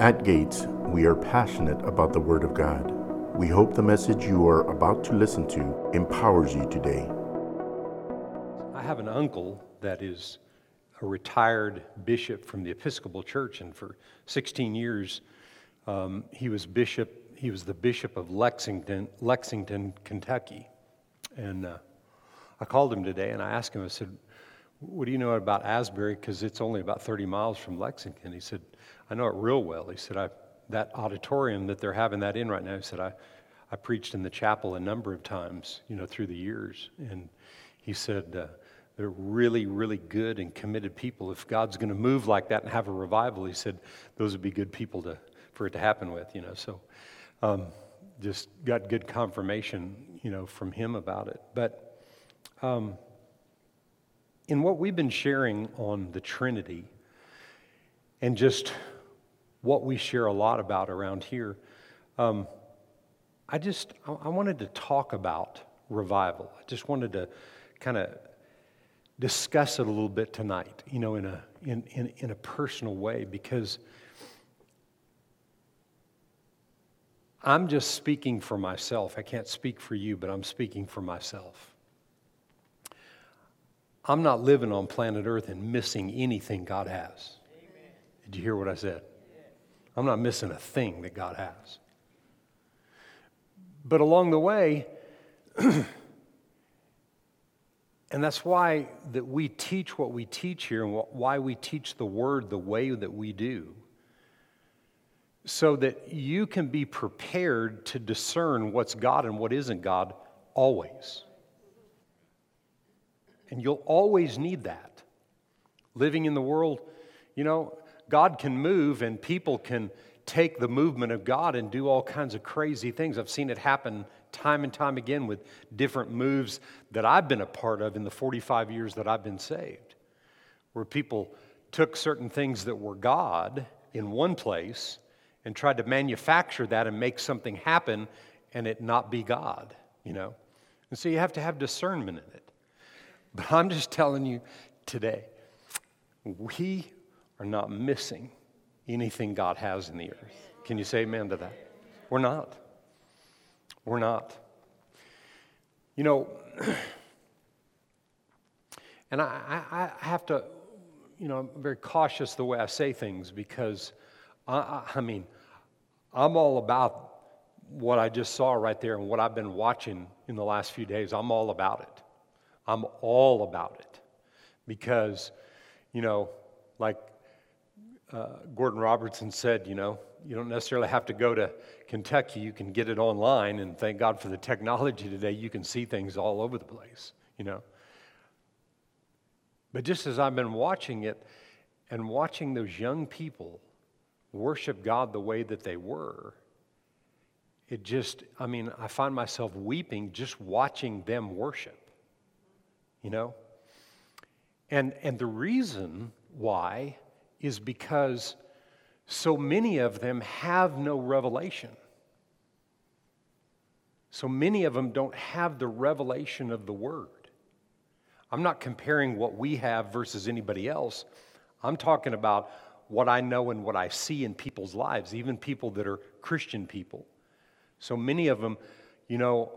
At Gates, we are passionate about the Word of God. We hope the message you are about to listen to empowers you today. I have an uncle that is a retired bishop from the Episcopal Church, and for 16 years um, he was bishop. He was the bishop of Lexington, Lexington, Kentucky. And uh, I called him today and I asked him. I said, "What do you know about Asbury? Because it's only about 30 miles from Lexington." He said, I know it real well. He said, I, that auditorium that they're having that in right now, he said, I, I preached in the chapel a number of times, you know, through the years. And he said, uh, they're really, really good and committed people. If God's going to move like that and have a revival, he said, those would be good people to, for it to happen with, you know. So um, just got good confirmation, you know, from him about it. But um, in what we've been sharing on the Trinity and just what we share a lot about around here. Um, I just I, wanted to talk about revival. I just wanted to kind of discuss it a little bit tonight, you know, in a in, in, in a personal way, because I'm just speaking for myself. I can't speak for you, but I'm speaking for myself. I'm not living on planet Earth and missing anything God has. Amen. Did you hear what I said? I'm not missing a thing that God has. But along the way, and that's why that we teach what we teach here and why we teach the word the way that we do so that you can be prepared to discern what's God and what isn't God always. And you'll always need that. Living in the world, you know, God can move and people can take the movement of God and do all kinds of crazy things. I've seen it happen time and time again with different moves that I've been a part of in the 45 years that I've been saved, where people took certain things that were God in one place and tried to manufacture that and make something happen and it not be God, you know? And so you have to have discernment in it. But I'm just telling you today, we are not missing anything God has in the earth. Can you say amen to that? We're not. We're not. You know, and I, I, I, have to, you know, I'm very cautious the way I say things because, I, I, I mean, I'm all about what I just saw right there and what I've been watching in the last few days. I'm all about it. I'm all about it because, you know, like uh, Gordon Robertson said, you know, you don't necessarily have to go to Kentucky. You can get it online, and thank God for the technology today. You can see things all over the place, you know. But just as I've been watching it and watching those young people worship God the way that they were, it just, I mean, I find myself weeping just watching them worship, you know. And, and the reason why is because so many of them have no revelation. So many of them don't have the revelation of the Word. I'm not comparing what we have versus anybody else. I'm talking about what I know and what I see in people's lives, even people that are Christian people. So many of them, you know,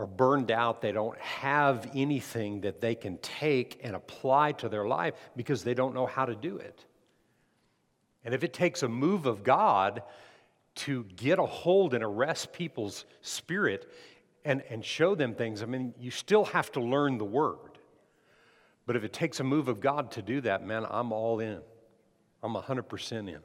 are burned out. They don't have anything that they can take and apply to their life because they don't know how to do it. And if it takes a move of God to get a hold and arrest people's spirit and, and show them things, I mean, you still have to learn the word. But if it takes a move of God to do that, man, I'm all in. I'm 100% in.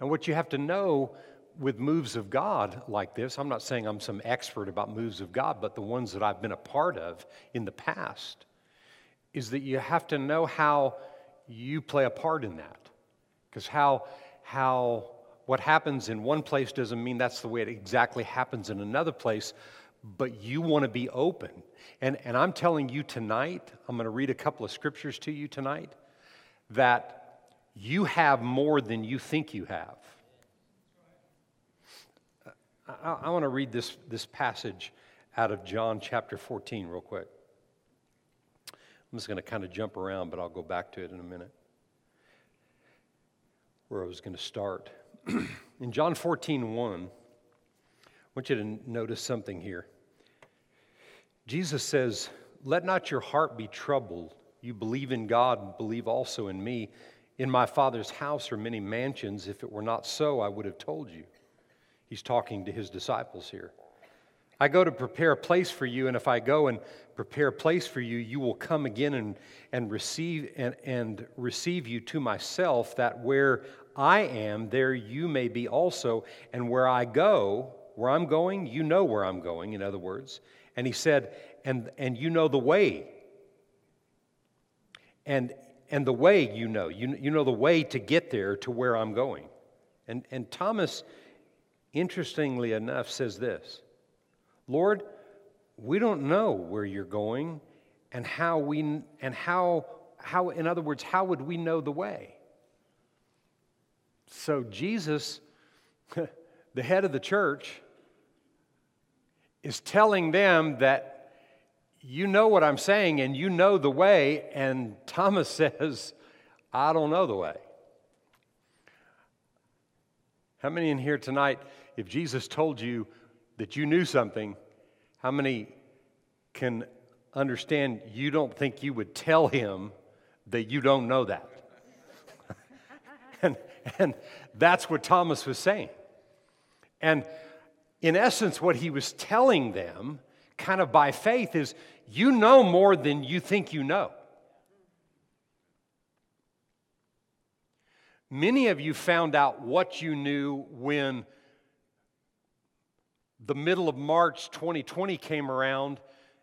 And what you have to know with moves of God like this, I'm not saying I'm some expert about moves of God, but the ones that I've been a part of in the past, is that you have to know how you play a part in that. Because how, how what happens in one place doesn't mean that's the way it exactly happens in another place, but you want to be open. And, and I'm telling you tonight, I'm going to read a couple of scriptures to you tonight, that you have more than you think you have. I, I want to read this, this passage out of John chapter 14 real quick. I'm just going to kind of jump around, but I'll go back to it in a minute. where I was going to start. In John 14, 1, I want you to notice something here. Jesus says, Let not your heart be troubled. You believe in God, believe also in me. In my Father's house are many mansions. If it were not so, I would have told you. He's talking to his disciples here. I go to prepare a place for you, and if I go and prepare a place for you, you will come again and, and receive and, and receive you to myself, that where I am, there you may be also. And where I go, where I'm going, you know where I'm going, in other words. And he said, and, and you know the way. And, and the way you know. You, you know the way to get there to where I'm going. And, and Thomas, interestingly enough, says this Lord, we don't know where you're going and how we and how how in other words how would we know the way? So jesus the head of the church is telling them that you know what i'm saying and you know the way and thomas says i don't know the way. How many in here tonight if jesus told you that you knew something how many can understand you don't think you would tell him that you don't know that? and, and that's what Thomas was saying. And in essence, what he was telling them, kind of by faith, is you know more than you think you know. Many of you found out what you knew when the middle of March 2020 came around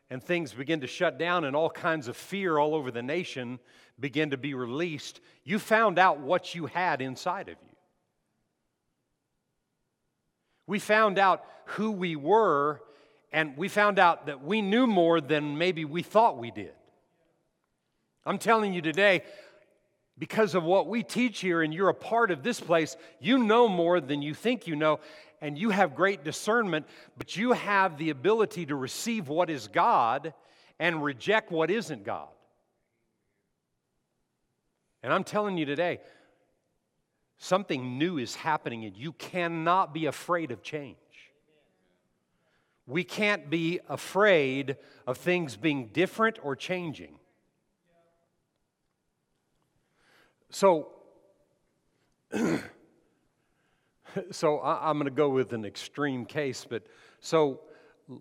and things began to shut down and all kinds of fear all over the nation began to be released, you found out what you had inside of you. We found out who we were, and we found out that we knew more than maybe we thought we did. I'm telling you today, because of what we teach here, and you're a part of this place, you know more than you think you know and you have great discernment, but you have the ability to receive what is God and reject what isn't God. And I'm telling you today, something new is happening, and you cannot be afraid of change. We can't be afraid of things being different or changing. So, so I'm going to go with an extreme case, but so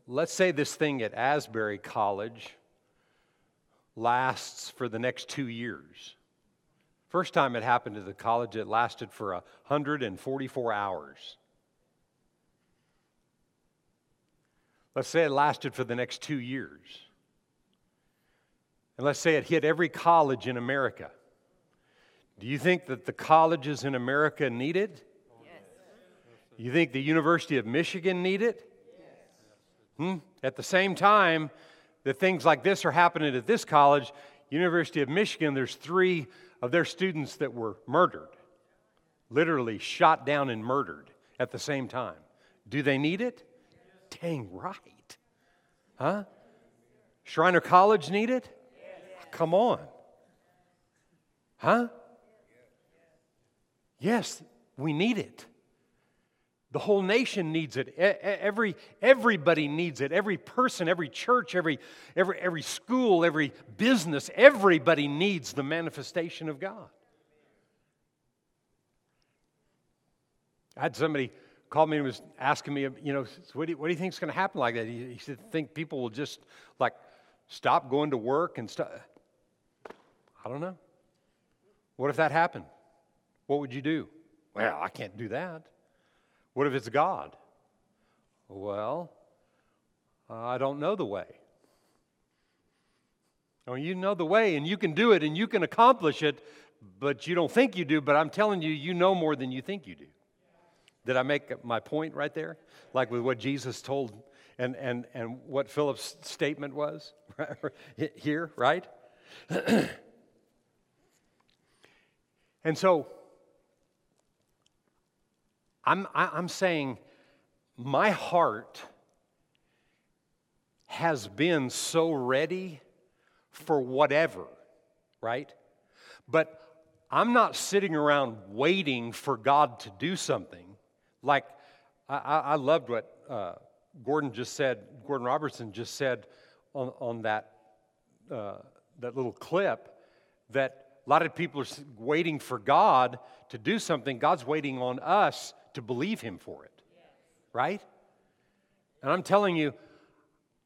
let's say this thing at Asbury College lasts for the next two years. First time it happened to the college, it lasted for 144 hours. Let's say it lasted for the next two years. And let's say it hit every college in America. Do you think that the colleges in America need it? You think the University of Michigan need it? Hmm? At the same time that things like this are happening at this college, University of Michigan, there's three of their students that were murdered, literally shot down and murdered at the same time. Do they need it? Dang right. Huh? Schreiner College need it? Come on. Huh? Yes, we need it. The whole nation needs it. Every, everybody needs it. Every person, every church, every, every, every school, every business, everybody needs the manifestation of God. I had somebody call me and was asking me, you know, what do you, what do you think is going to happen like that? He, he said, think people will just like stop going to work and stuff. I don't know. What if that happened? What would you do? Well, I can't do that. What if it's God? Well, I don't know the way. Oh, you know the way and you can do it and you can accomplish it, but you don't think you do. But I'm telling you, you know more than you think you do. Did I make my point right there? Like with what Jesus told and, and, and what Philip's statement was here, right? and so I'm, I'm saying my heart has been so ready for whatever, right? But I'm not sitting around waiting for God to do something. Like, I, I loved what uh, Gordon just said, Gordon Robertson just said on, on that, uh, that little clip that a lot of people are waiting for God to do something. God's waiting on us to believe Him for it, right? And I'm telling you,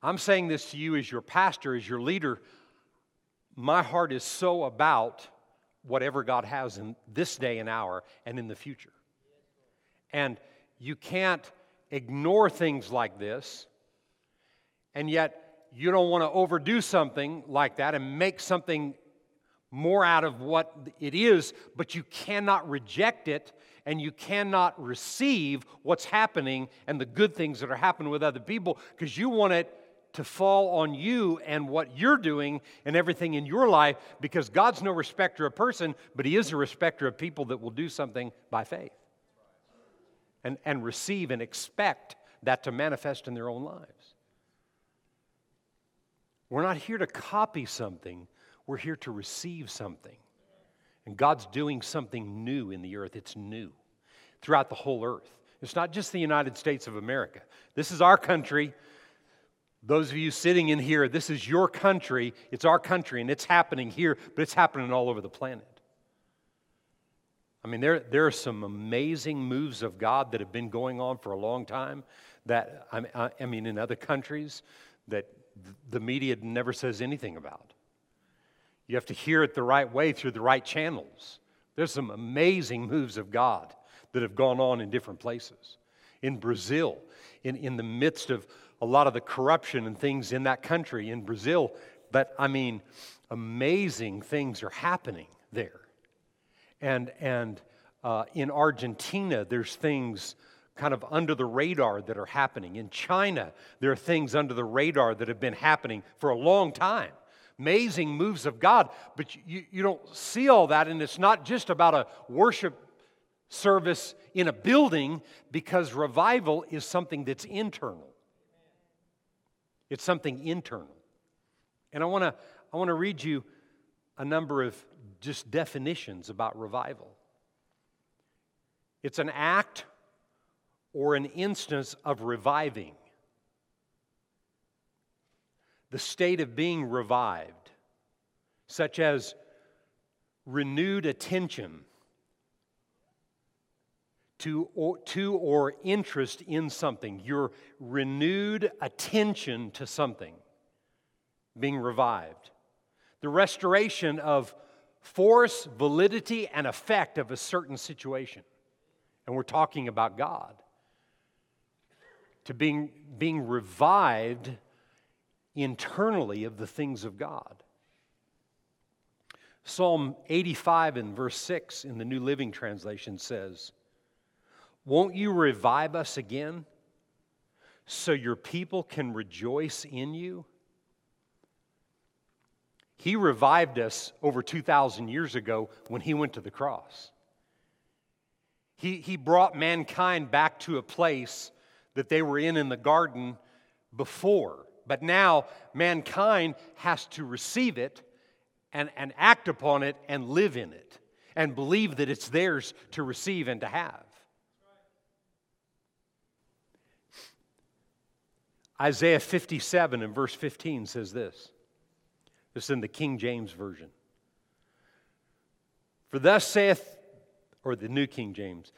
I'm saying this to you as your pastor, as your leader. My heart is so about whatever God has in this day and hour and in the future. And you can't ignore things like this, and yet you don't want to overdo something like that and make something more out of what it is, but you cannot reject it and you cannot receive what's happening and the good things that are happening with other people because you want it to fall on you and what you're doing and everything in your life because God's no respecter of person, but He is a respecter of people that will do something by faith and, and receive and expect that to manifest in their own lives. We're not here to copy something, we're here to receive something. And God's doing something new in the earth. It's new throughout the whole earth. It's not just the United States of America. This is our country. Those of you sitting in here, this is your country. It's our country, and it's happening here, but it's happening all over the planet. I mean, there, there are some amazing moves of God that have been going on for a long time that, I, mean, in other countries that the media never says anything about. You have to hear it the right way through the right channels. There's some amazing moves of God that have gone on in different places. In Brazil, in, in the midst of a lot of the corruption and things in that country, in Brazil, but I mean, amazing things are happening there. And, and uh, in Argentina, there's things kind of under the radar that are happening. In China, there are things under the radar that have been happening for a long time amazing moves of God, but you, you don't see all that, and it's not just about a worship service in a building because revival is something that's internal. It's something internal. And I want to I want to read you a number of just definitions about revival. It's an act or an instance of reviving the state of being revived, such as renewed attention to or, to or interest in something, your renewed attention to something being revived, the restoration of force, validity, and effect of a certain situation. And we're talking about God. To being, being revived internally of the things of God. Psalm 85 and verse 6 in the New Living Translation says, Won't you revive us again so your people can rejoice in you? He revived us over 2,000 years ago when he went to the cross. He, he brought mankind back to a place that they were in in the garden before. But now mankind has to receive it and, and act upon it and live in it and believe that it's theirs to receive and to have. Isaiah 57 and verse 15 says this. This is in the King James Version. For thus saith, or the New King James,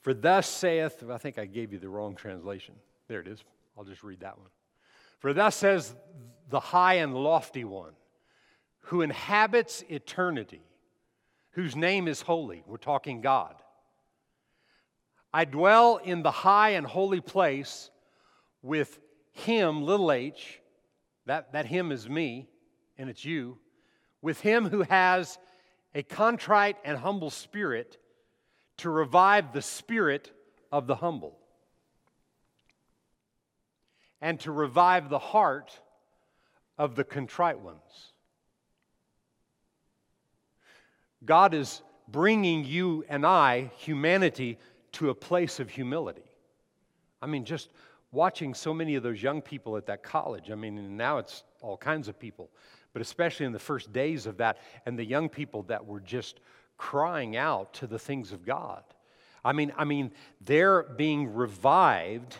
for thus saith, I think I gave you the wrong translation. There it is. I'll just read that one. For thus says the high and lofty one, who inhabits eternity, whose name is holy. We're talking God. I dwell in the high and holy place with him, little h, that, that him is me, and it's you, with him who has a contrite and humble spirit to revive the spirit of the humble and to revive the heart of the contrite ones. God is bringing you and I, humanity, to a place of humility. I mean, just watching so many of those young people at that college, I mean, now it's all kinds of people, but especially in the first days of that, and the young people that were just crying out to the things of God. I mean, I mean, they're being revived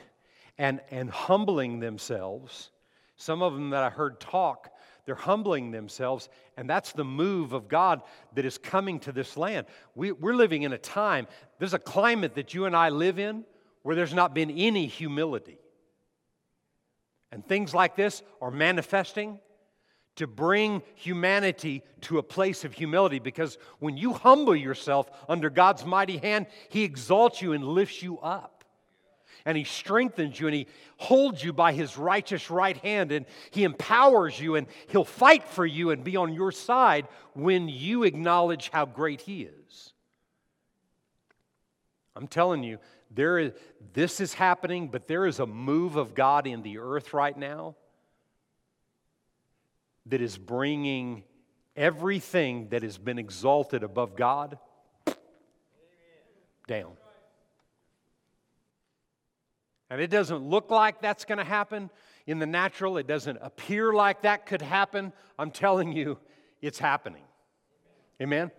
and, and humbling themselves. Some of them that I heard talk, they're humbling themselves, and that's the move of God that is coming to this land. We, we're living in a time, there's a climate that you and I live in where there's not been any humility. And things like this are manifesting to bring humanity to a place of humility because when you humble yourself under God's mighty hand, He exalts you and lifts you up. And He strengthens you and He holds you by His righteous right hand and He empowers you and He'll fight for you and be on your side when you acknowledge how great He is. I'm telling you, there is, this is happening, but there is a move of God in the earth right now that is bringing everything that has been exalted above God down. And it doesn't look like that's going to happen in the natural. It doesn't appear like that could happen. I'm telling you, it's happening. Amen?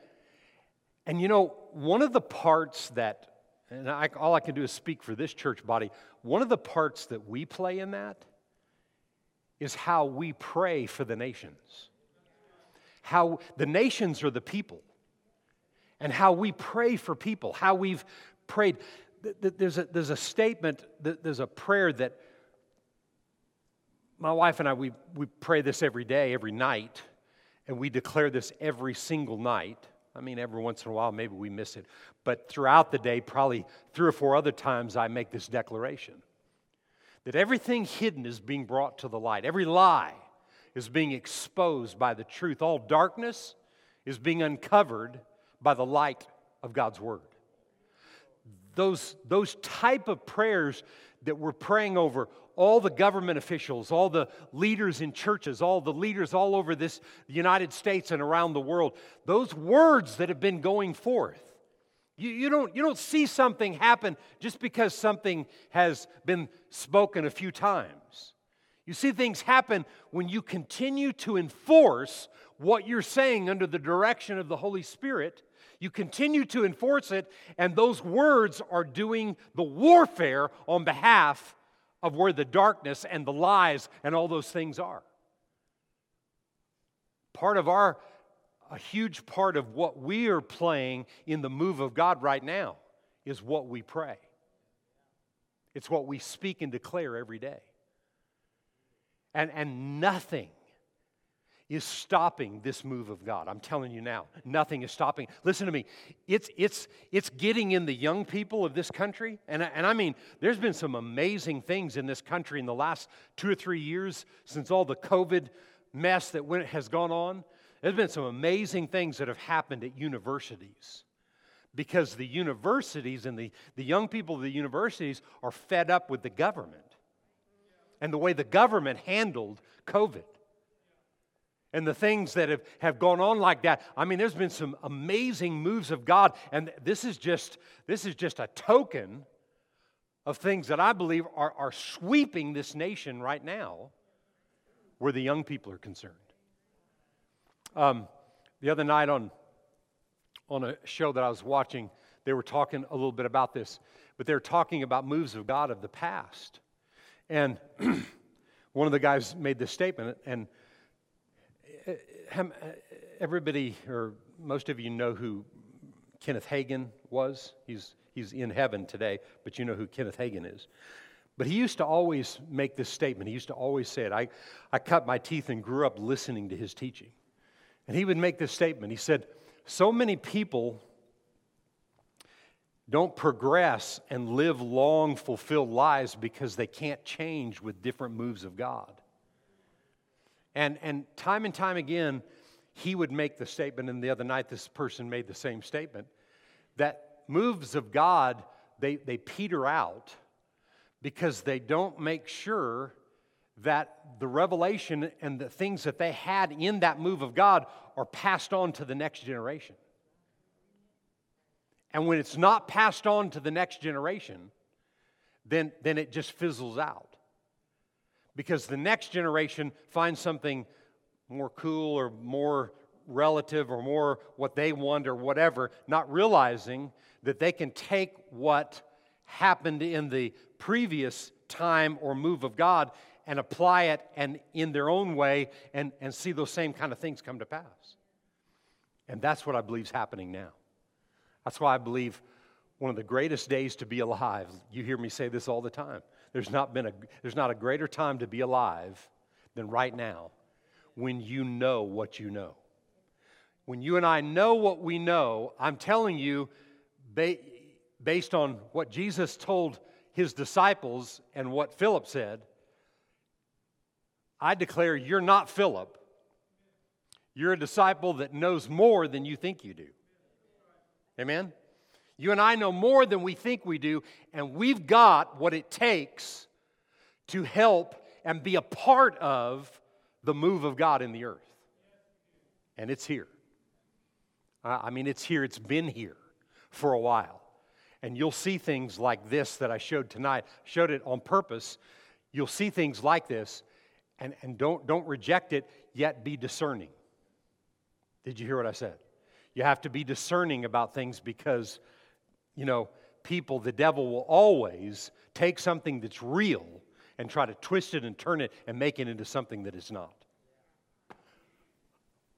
And you know, one of the parts that, and I, all I can do is speak for this church body, one of the parts that we play in that is how we pray for the nations. How the nations are the people, and how we pray for people, how we've prayed. There's a, there's a statement, there's a prayer that my wife and I, we, we pray this every day, every night, and we declare this every single night. I mean, every once in a while, maybe we miss it. But throughout the day, probably three or four other times, I make this declaration that everything hidden is being brought to the light. Every lie is being exposed by the truth. All darkness is being uncovered by the light of God's word. Those, those type of prayers that we're praying over all the government officials, all the leaders in churches, all the leaders all over this United States and around the world, those words that have been going forth you, you, don't, you don't see something happen just because something has been spoken a few times. You see things happen when you continue to enforce what you're saying under the direction of the Holy Spirit. You continue to enforce it, and those words are doing the warfare on behalf of where the darkness and the lies and all those things are. Part of our a huge part of what we are playing in the move of God right now is what we pray. It's what we speak and declare every day. And, and nothing is stopping this move of God. I'm telling you now, nothing is stopping. Listen to me. It's, it's, it's getting in the young people of this country. And, and I mean, there's been some amazing things in this country in the last two or three years since all the COVID mess that went, has gone on. There's been some amazing things that have happened at universities because the universities and the, the young people of the universities are fed up with the government and the way the government handled COVID and the things that have, have gone on like that. I mean, there's been some amazing moves of God, and this is just, this is just a token of things that I believe are, are sweeping this nation right now where the young people are concerned. Um, the other night on, on a show that I was watching, they were talking a little bit about this, but they were talking about moves of God of the past. And one of the guys made this statement, and Uh, everybody, or most of you know who Kenneth Hagin was. He's, he's in heaven today, but you know who Kenneth Hagin is. But he used to always make this statement. He used to always say it. I, I cut my teeth and grew up listening to his teaching. And he would make this statement. He said, So many people don't progress and live long, fulfilled lives because they can't change with different moves of God. And, and time and time again, he would make the statement, and the other night this person made the same statement that moves of God, they, they peter out because they don't make sure that the revelation and the things that they had in that move of God are passed on to the next generation. And when it's not passed on to the next generation, then, then it just fizzles out. Because the next generation finds something more cool or more relative or more what they want or whatever, not realizing that they can take what happened in the previous time or move of God and apply it and in their own way and, and see those same kind of things come to pass. And that's what I believe is happening now. That's why I believe one of the greatest days to be alive. You hear me say this all the time. There's not been a there's not a greater time to be alive than right now when you know what you know. When you and I know what we know, I'm telling you based on what Jesus told his disciples and what Philip said, I declare you're not Philip. You're a disciple that knows more than you think you do. Amen? You and I know more than we think we do, and we've got what it takes to help and be a part of the move of God in the earth. And it's here. I mean, it's here, it's been here for a while. And you'll see things like this that I showed tonight. showed it on purpose. You'll see things like this, and, and don't, don't reject it, yet be discerning. Did you hear what I said? You have to be discerning about things because, you know, people, the devil will always take something that's real and try to twist it and turn it and make it into something that is not.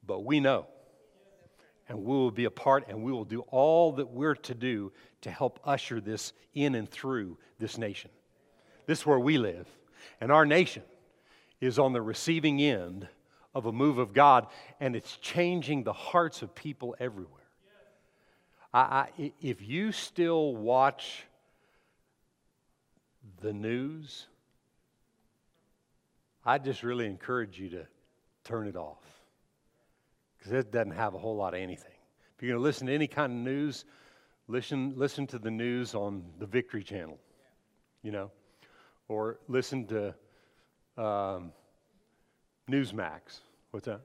But we know and we will be a part and we will do all that we're to do to help usher this in and through this nation. This is where we live. And our nation is on the receiving end of a move of God, and it's changing the hearts of people everywhere. I, I, if you still watch the news, I just really encourage you to turn it off because it doesn't have a whole lot of anything. If you're going to listen to any kind of news, listen, listen to the news on the Victory Channel, you know, or listen to um, Newsmax. What's that?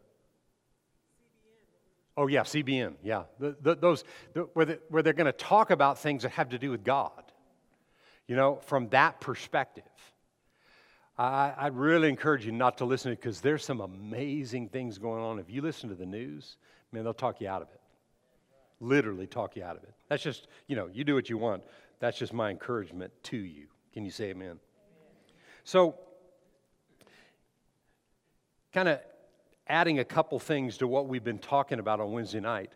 Oh, yeah, CBN, yeah. The, the, those, the, where, the, where they're going to talk about things that have to do with God, you know, from that perspective. I, I really encourage you not to listen to it because there's some amazing things going on. If you listen to the news, man, they'll talk you out of it. Literally talk you out of it. That's just, you know, you do what you want. That's just my encouragement to you. Can you say amen? amen. So, kind of adding a couple things to what we've been talking about on Wednesday night,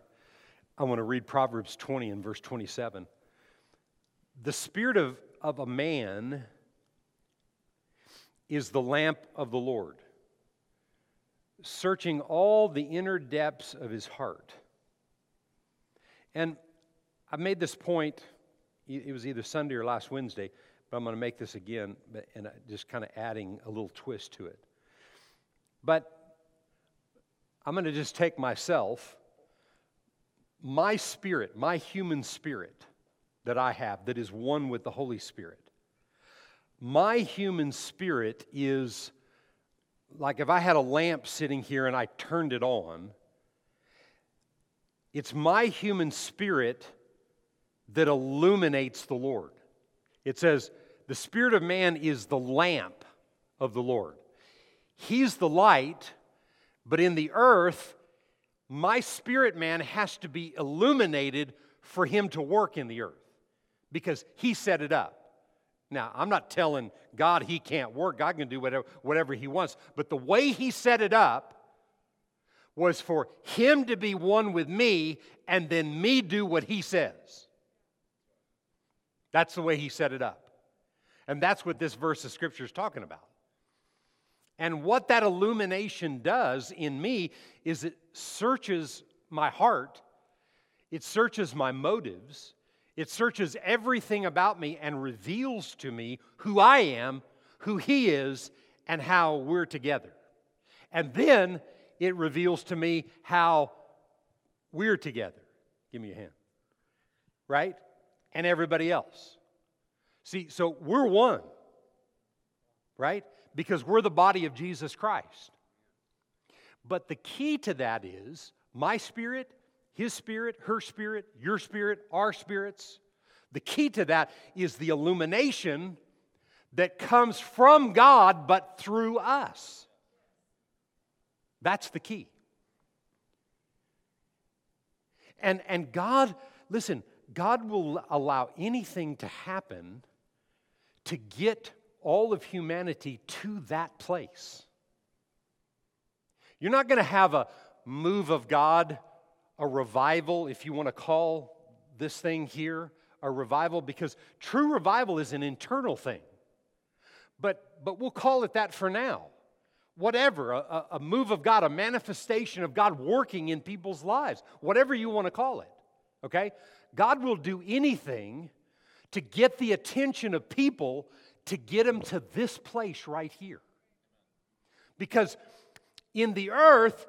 I want to read Proverbs 20 and verse 27. The spirit of, of a man is the lamp of the Lord, searching all the inner depths of his heart. And I made this point, it was either Sunday or last Wednesday, but I'm going to make this again and uh, just kind of adding a little twist to it. But I'm going to just take myself, my spirit, my human spirit that I have that is one with the Holy Spirit my human spirit is like if I had a lamp sitting here and I turned it on, it's my human spirit that illuminates the Lord. It says, the spirit of man is the lamp of the Lord. He's the light, but in the earth, my spirit man has to be illuminated for him to work in the earth because he set it up. Now, I'm not telling God he can't work. God can do whatever, whatever he wants. But the way he set it up was for him to be one with me and then me do what he says. That's the way he set it up. And that's what this verse of scripture is talking about. And what that illumination does in me is it searches my heart, it searches my motives, it searches everything about me and reveals to me who I am, who He is, and how we're together. And then it reveals to me how we're together. Give me a hand. Right? And everybody else. See, so we're one, right? Because we're the body of Jesus Christ. But the key to that is my spirit his spirit, her spirit, your spirit, our spirits. The key to that is the illumination that comes from God but through us. That's the key. And, and God, listen, God will allow anything to happen to get all of humanity to that place. You're not going to have a move of God, a revival, if you want to call this thing here a revival, because true revival is an internal thing. But, but we'll call it that for now. Whatever, a, a move of God, a manifestation of God working in people's lives, whatever you want to call it, okay? God will do anything to get the attention of people to get them to this place right here. Because in the earth,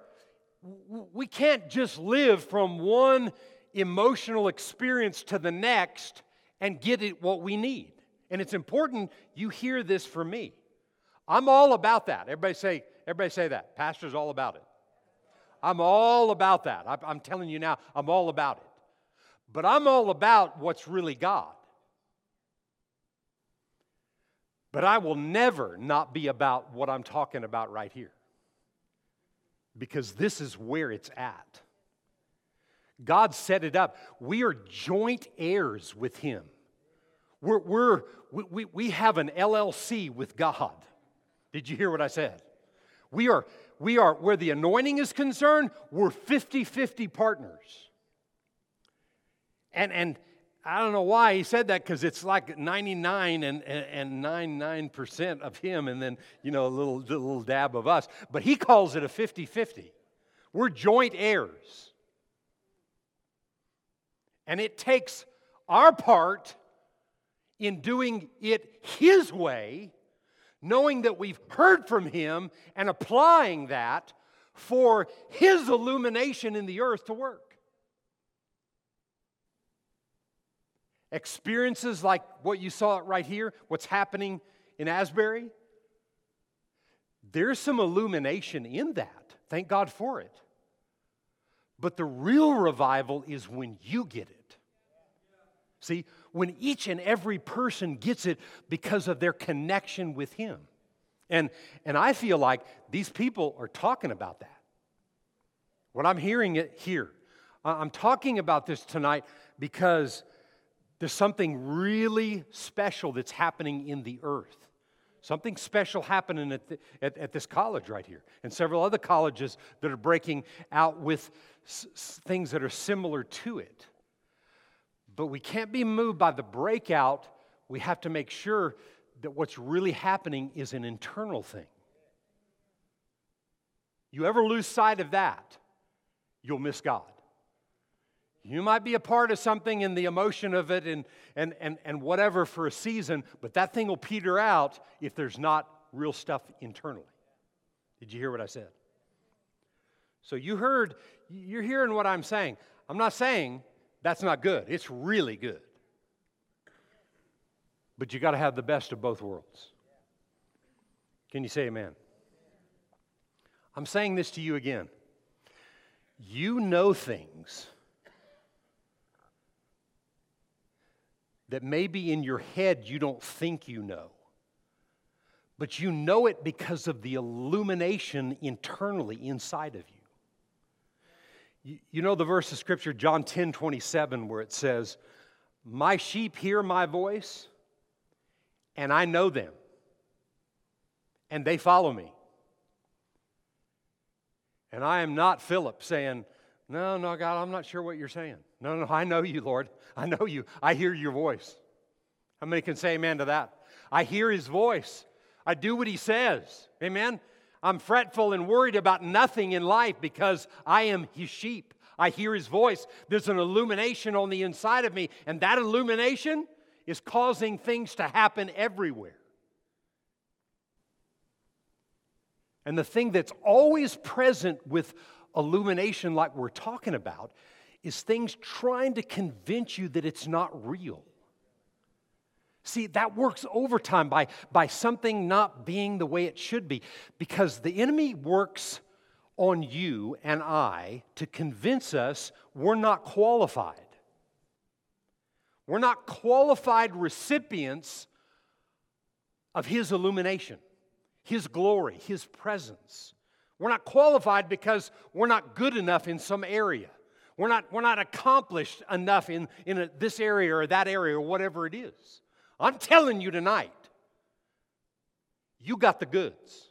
we can't just live from one emotional experience to the next and get it what we need. And it's important you hear this from me. I'm all about that. Everybody say, everybody say that. Pastor's all about it. I'm all about that. I'm telling you now, I'm all about it. But I'm all about what's really God. But I will never not be about what I'm talking about right here. Because this is where it's at. God set it up. We are joint heirs with Him. We're, we're, we, we have an LLC with God. Did you hear what I said? We are, we are, where the anointing is concerned, we're 50 50 partners. And, and I don't know why he said that because it's like 99 and, and, and 99% of him and then, you know, a little, little dab of us. But he calls it a 50 50. We're joint heirs. And it takes our part in doing it his way, knowing that we've heard from him and applying that for his illumination in the earth to work. Experiences like what you saw right here, what's happening in Asbury, there's some illumination in that. Thank God for it. But the real revival is when you get it. See, when each and every person gets it because of their connection with Him. And, and I feel like these people are talking about that. What I'm hearing it here. I'm talking about this tonight because there's something really special that's happening in the earth. Something special happening at, the, at, at, this college right here, and several other colleges that are breaking out with s- things that are similar to it. But we can't be moved by the breakout. We have to make sure that what's really happening is an internal thing. You ever lose sight of that, you'll miss God. You might be a part of something in the emotion of it and, and, and, and whatever for a season, but that thing will peter out if there's not real stuff internally. Did you hear what I said? So you heard, you're hearing what I'm saying. I'm not saying that's not good, it's really good. But you got to have the best of both worlds. Can you say amen? I'm saying this to you again. You know things that maybe in your head you don't think you know. But you know it because of the illumination internally inside of you. You, know the verse of Scripture, John 10 27, where it says, My sheep hear my voice, and I know them, and they follow me. And I am not Philip saying, No, no, God, I'm not sure what you're saying. No, no, I know you, Lord. I know you. I hear your voice. How many can say amen to that? I hear his voice. I do what he says. Amen. I'm fretful and worried about nothing in life because I am his sheep. I hear his voice. There's an illumination on the inside of me, and that illumination is causing things to happen everywhere. And the thing that's always present with illumination, like we're talking about, is things trying to convince you that it's not real. See, that works overtime by, by something not being the way it should be because the enemy works on you and I to convince us we're not qualified. We're not qualified recipients of His illumination, His glory, His presence. We're not qualified because we're not good enough in some area. We're not, we're not accomplished enough in, in a, this area or that area or whatever it is. I'm telling you tonight, you got the goods.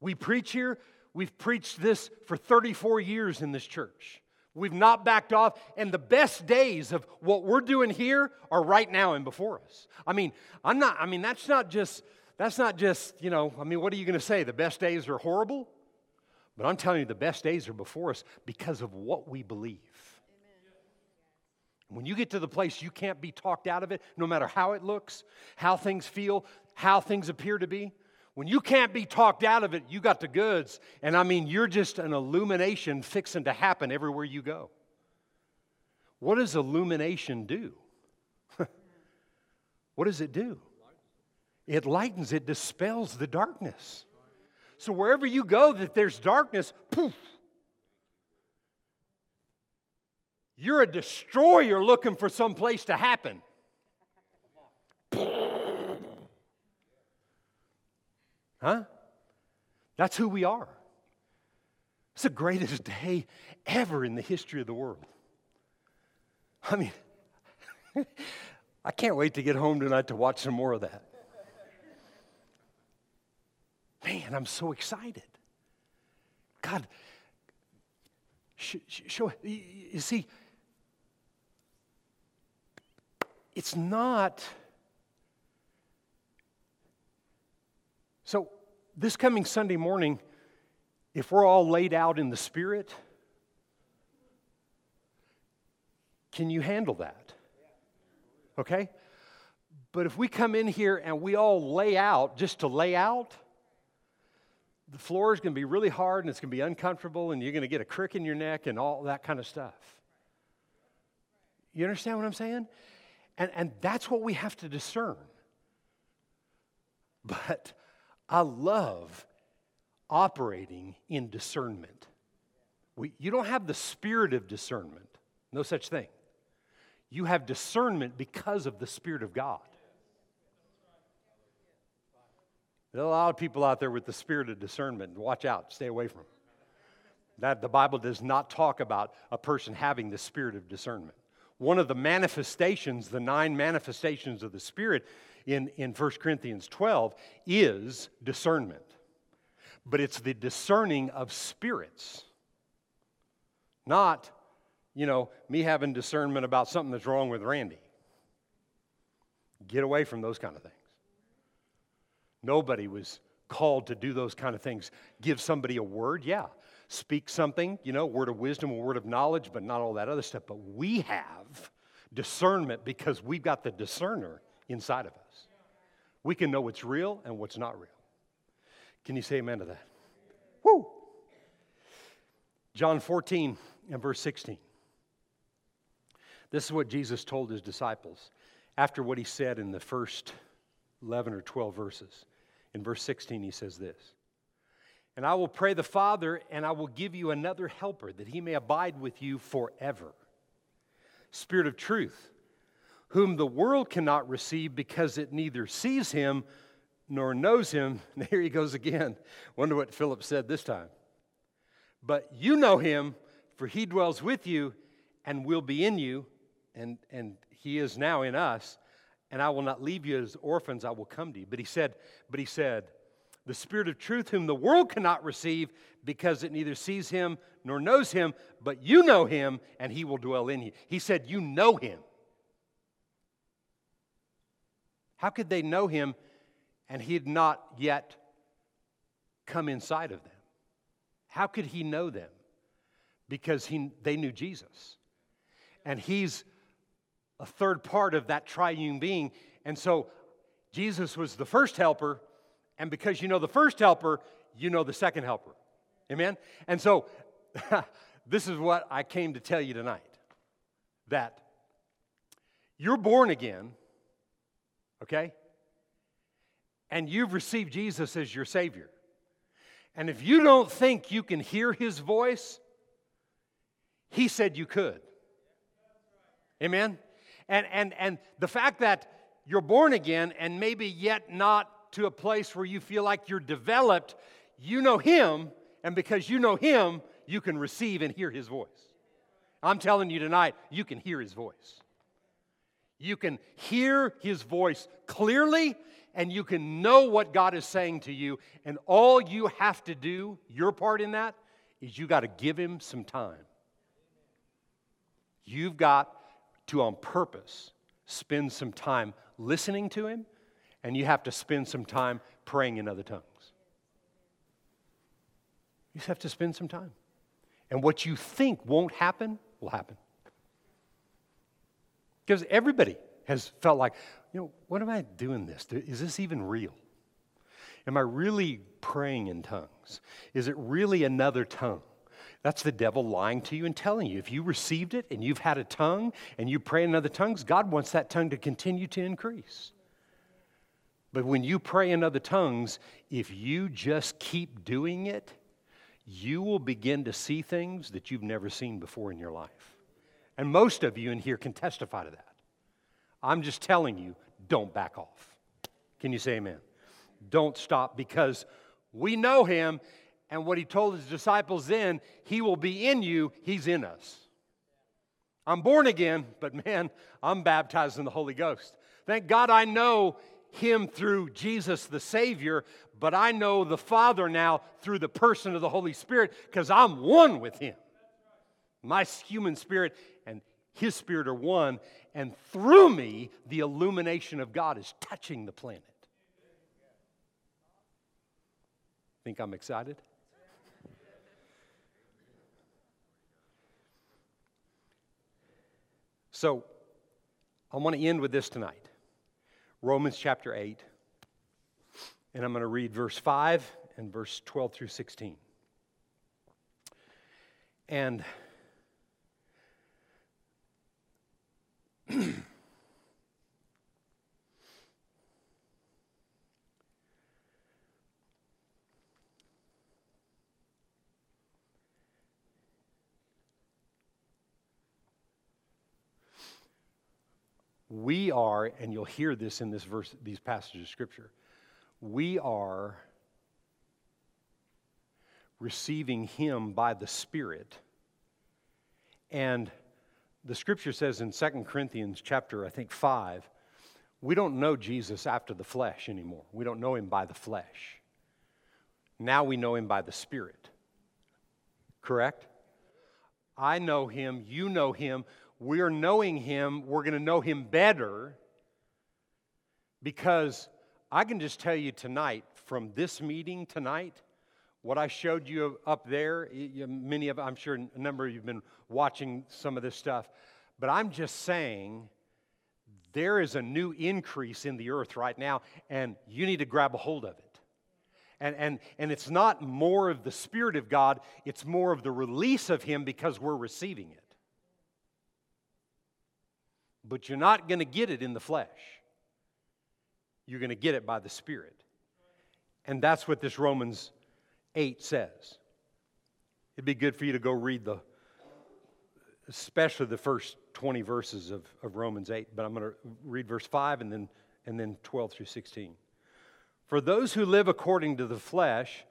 We preach here, we've preached this for 34 years in this church. We've not backed off, and the best days of what we're doing here are right now and before us. I mean, I'm not, I mean, that's not just, that's not just, you know, I mean, what are you going to say? The best days are horrible? But I'm telling you, the best days are before us because of what we believe. When you get to the place you can't be talked out of it, no matter how it looks, how things feel, how things appear to be, when you can't be talked out of it, you got the goods. And I mean, you're just an illumination fixing to happen everywhere you go. What does illumination do? what does it do? It lightens, it dispels the darkness. So wherever you go that there's darkness, poof. You're a destroyer looking for some place to happen. Huh? That's who we are. It's the greatest day ever in the history of the world. I mean, I can't wait to get home tonight to watch some more of that. Man, I'm so excited. God, show, you see, it's not So, this coming Sunday morning, if we're all laid out in the Spirit, can you handle that? Okay? But if we come in here and we all lay out just to lay out, the floor is going to be really hard and it's going to be uncomfortable and you're going to get a crick in your neck and all that kind of stuff. You understand what I'm saying? And, and that's what we have to discern. But I love operating in discernment. We, you don't have the spirit of discernment, no such thing. You have discernment because of the Spirit of God. There are a lot of people out there with the spirit of discernment. Watch out, stay away from them. That the Bible does not talk about a person having the spirit of discernment. One of the manifestations, the nine manifestations of the Spirit, in, in 1 Corinthians 12 is discernment. But it's the discerning of spirits, not, you know, me having discernment about something that's wrong with Randy. Get away from those kind of things. Nobody was called to do those kind of things. Give somebody a word, yeah. Speak something, you know, word of wisdom, a word of knowledge, but not all that other stuff. But we have discernment because we've got the discerner inside of us. We can know what's real and what's not real. Can you say amen to that? Woo! John 14 and verse 16. This is what Jesus told his disciples after what he said in the first 11 or 12 verses. In verse 16, he says this And I will pray the Father, and I will give you another helper, that he may abide with you forever. Spirit of truth whom the world cannot receive because it neither sees him nor knows him. And here he goes again. Wonder what Philip said this time. But you know him, for he dwells with you and will be in you, and, and he is now in us. And I will not leave you as orphans, I will come to you. But he said, but he said, the Spirit of truth, whom the world cannot receive because it neither sees him nor knows him, but you know him, and he will dwell in you. He said, You know him. How could they know him and he had not yet come inside of them? How could he know them? Because he, they knew Jesus. And he's a third part of that triune being. And so Jesus was the first helper. And because you know the first helper, you know the second helper. Amen? And so this is what I came to tell you tonight that you're born again okay? And you've received Jesus as your Savior. And if you don't think you can hear His voice, He said you could. Amen? And, and, and the fact that you're born again and maybe yet not to a place where you feel like you're developed, you know Him, and because you know Him, you can receive and hear His voice. I'm telling you tonight, you can hear His voice. You can hear His voice clearly, and you can know what God is saying to you. And all you have to do, your part in that, is you got to give Him some time. You've got to, on purpose, spend some time listening to Him, and you have to spend some time praying in other tongues. You just have to spend some time. And what you think won't happen will happen. Because everybody has felt like, you know, what am I doing this? Is this even real? Am I really praying in tongues? Is it really another tongue? That's the devil lying to you and telling you. If you received it and you've had a tongue and you pray in other tongues, God wants that tongue to continue to increase. But when you pray in other tongues, if you just keep doing it, you will begin to see things that you've never seen before in your life. And most of you in here can testify to that. I'm just telling you, don't back off. Can you say amen? Don't stop because we know him and what he told his disciples then, he will be in you, he's in us. I'm born again, but man, I'm baptized in the Holy Ghost. Thank God I know him through Jesus the Savior, but I know the Father now through the person of the Holy Spirit because I'm one with him. My human spirit and his spirit are one, and through me, the illumination of God is touching the planet. Think I'm excited? So, I want to end with this tonight. Romans chapter 8. And I'm going to read verse 5 and verse 12 through 16. And we are, and you'll hear this in this verse, these passages of scripture, we are receiving him by the Spirit. And the scripture says in 2 Corinthians chapter, I think 5, we don't know Jesus after the flesh anymore. We don't know him by the flesh. Now we know him by the Spirit. Correct? I know him, you know him we're knowing Him, we're going to know Him better because I can just tell you tonight, from this meeting tonight, what I showed you up there, many of, I'm sure a number of you have been watching some of this stuff, but I'm just saying there is a new increase in the earth right now, and you need to grab a hold of it. And, and, and it's not more of the Spirit of God, it's more of the release of Him because we're receiving it but you're not going to get it in the flesh. You're going to get it by the Spirit. And that's what this Romans 8 says. It'd be good for you to go read the, especially the first 20 verses of, of Romans 8, but I'm going to read verse 5 and then, and then 12 through 16. For those who live according to the flesh,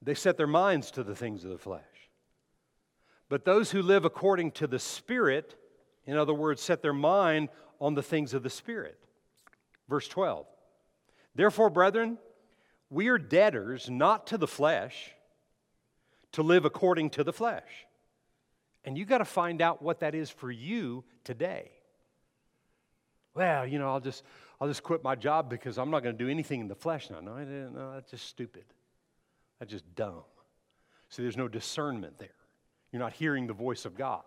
they set their minds to the things of the flesh. But those who live according to the Spirit, in other words, set their mind on the things of the Spirit. Verse 12 Therefore, brethren, we are debtors not to the flesh to live according to the flesh. And you got to find out what that is for you today. Well, you know, I'll just I'll just quit my job because I'm not going to do anything in the flesh now. No, no, that's just stupid. That's just dumb. See, there's no discernment there. You're not hearing the voice of God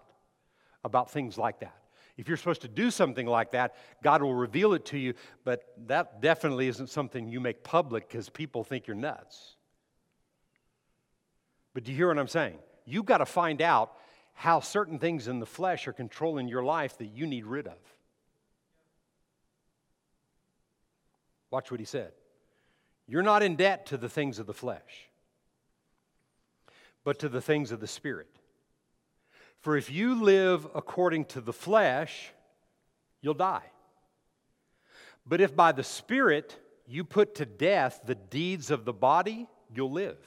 about things like that. If you're supposed to do something like that, God will reveal it to you, but that definitely isn't something you make public because people think you're nuts. But do you hear what I'm saying? You've got to find out how certain things in the flesh are controlling your life that you need rid of. Watch what he said. You're not in debt to the things of the flesh, but to the things of the Spirit. For if you live according to the flesh, you'll die. But if by the Spirit you put to death the deeds of the body, you'll live.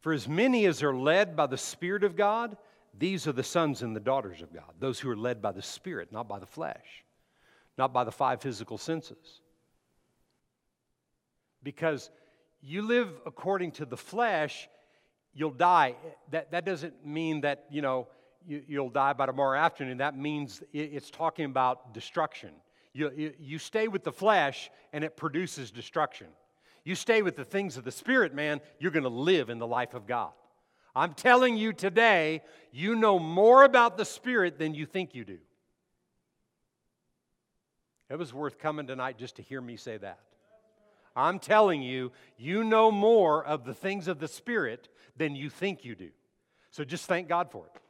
For as many as are led by the Spirit of God, these are the sons and the daughters of God. Those who are led by the Spirit, not by the flesh, not by the five physical senses. Because you live according to the flesh, you'll die. That, that doesn't mean that, you know, you, will die by tomorrow afternoon. That means it's talking about destruction. You, you, you stay with the flesh, and it produces destruction. You stay with the things of the Spirit, man, you're going to live in the life of God. I'm telling you today, you know more about the Spirit than you think you do. It was worth coming tonight just to hear me say that. I'm telling you, you know more of the things of the Spirit than you think you do. So just thank God for it.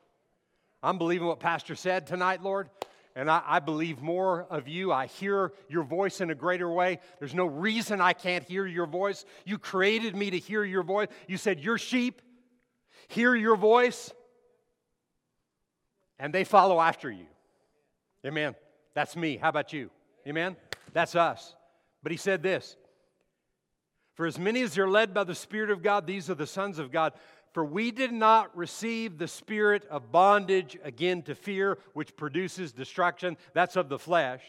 I'm believing what Pastor said tonight, Lord, and I, I, believe more of you. I hear your voice in a greater way. There's no reason I can't hear your voice. You created me to hear your voice. You said, Your sheep hear your voice, and they follow after you. Amen. That's me. How about you? Amen. That's us. But he said this For as many as are led by the Spirit of God, these are the sons of God. For we did not receive the spirit of bondage again to fear, which produces destruction. That's of the flesh.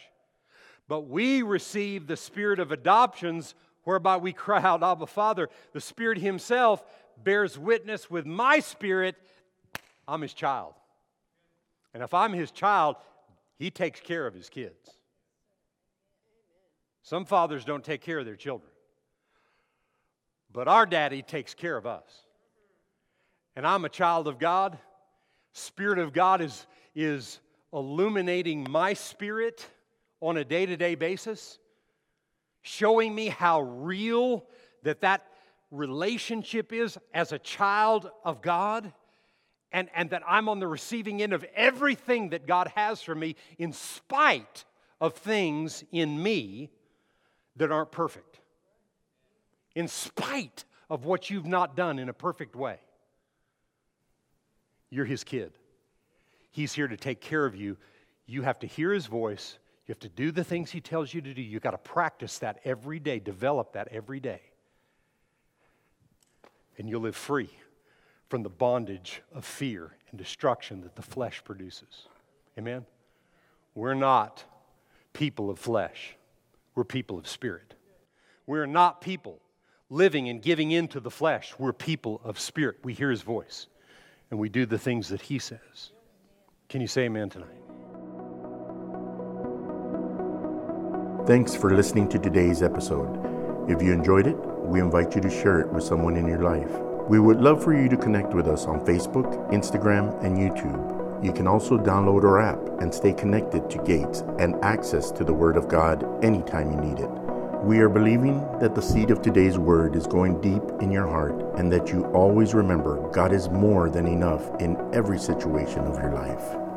But we received the spirit of adoptions, whereby we cry out, Abba, Father. The Spirit Himself bears witness with my spirit, I'm His child. And if I'm His child, He takes care of His kids. Some fathers don't take care of their children, but our daddy takes care of us and I'm a child of God, Spirit of God is, is illuminating my spirit on a day to day basis, showing me how real that that relationship is as a child of God, and, and that I'm on the receiving end of everything that God has for me in spite of things in me that aren't perfect. In spite of what you've not done in a perfect way. You're his kid. He's here to take care of you. You have to hear his voice. You have to do the things he tells you to do. You've got to practice that every day, develop that every day. And you'll live free from the bondage of fear and destruction that the flesh produces. Amen? We're not people of flesh, we're people of spirit. We're not people living and giving into the flesh, we're people of spirit. We hear his voice and we do the things that He says. Can you say amen tonight? Thanks for listening to today's episode. If you enjoyed it, we invite you to share it with someone in your life. We would love for you to connect with us on Facebook, Instagram, and YouTube. You can also download our app and stay connected to Gates and access to the Word of God anytime you need it. We are believing that the seed of today's word is going deep in your heart and that you always remember God is more than enough in every situation of your life.